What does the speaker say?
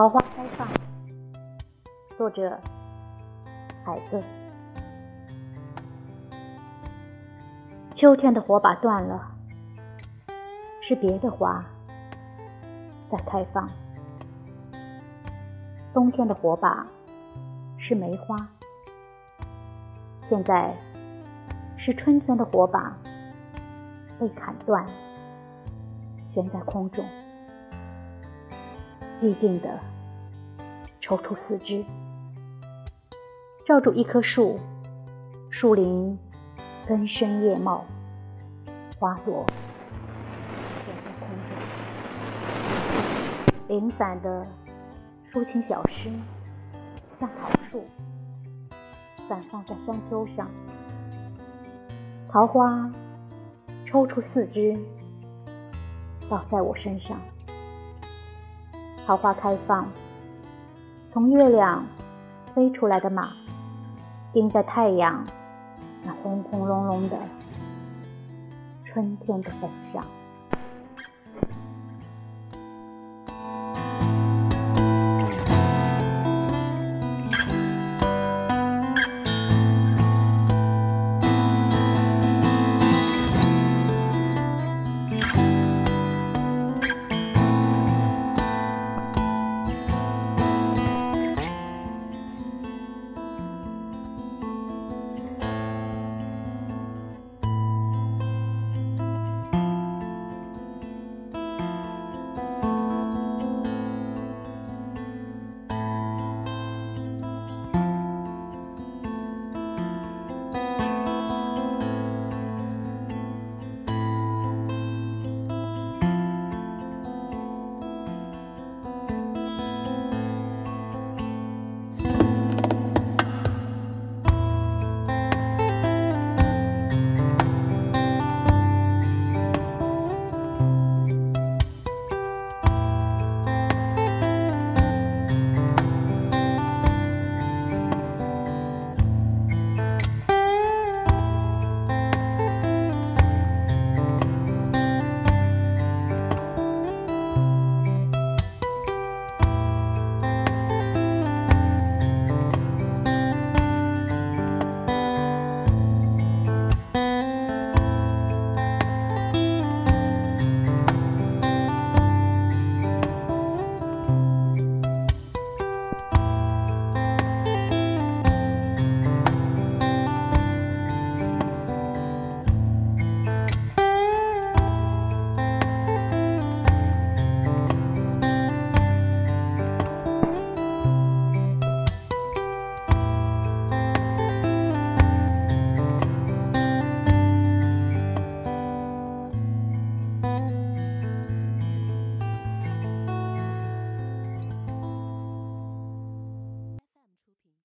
桃花开放，作者海子。秋天的火把断了，是别的花在开放；冬天的火把是梅花，现在是春天的火把被砍断，悬在空中。寂静的抽出四肢，罩住一棵树，树林根深叶茂，花朵悬在空中。零散的抒情小诗，像桃树散放在山丘上，桃花抽出四肢，倒在我身上。桃花开放，从月亮飞出来的马，钉在太阳那轰轰隆隆的春天的坟上。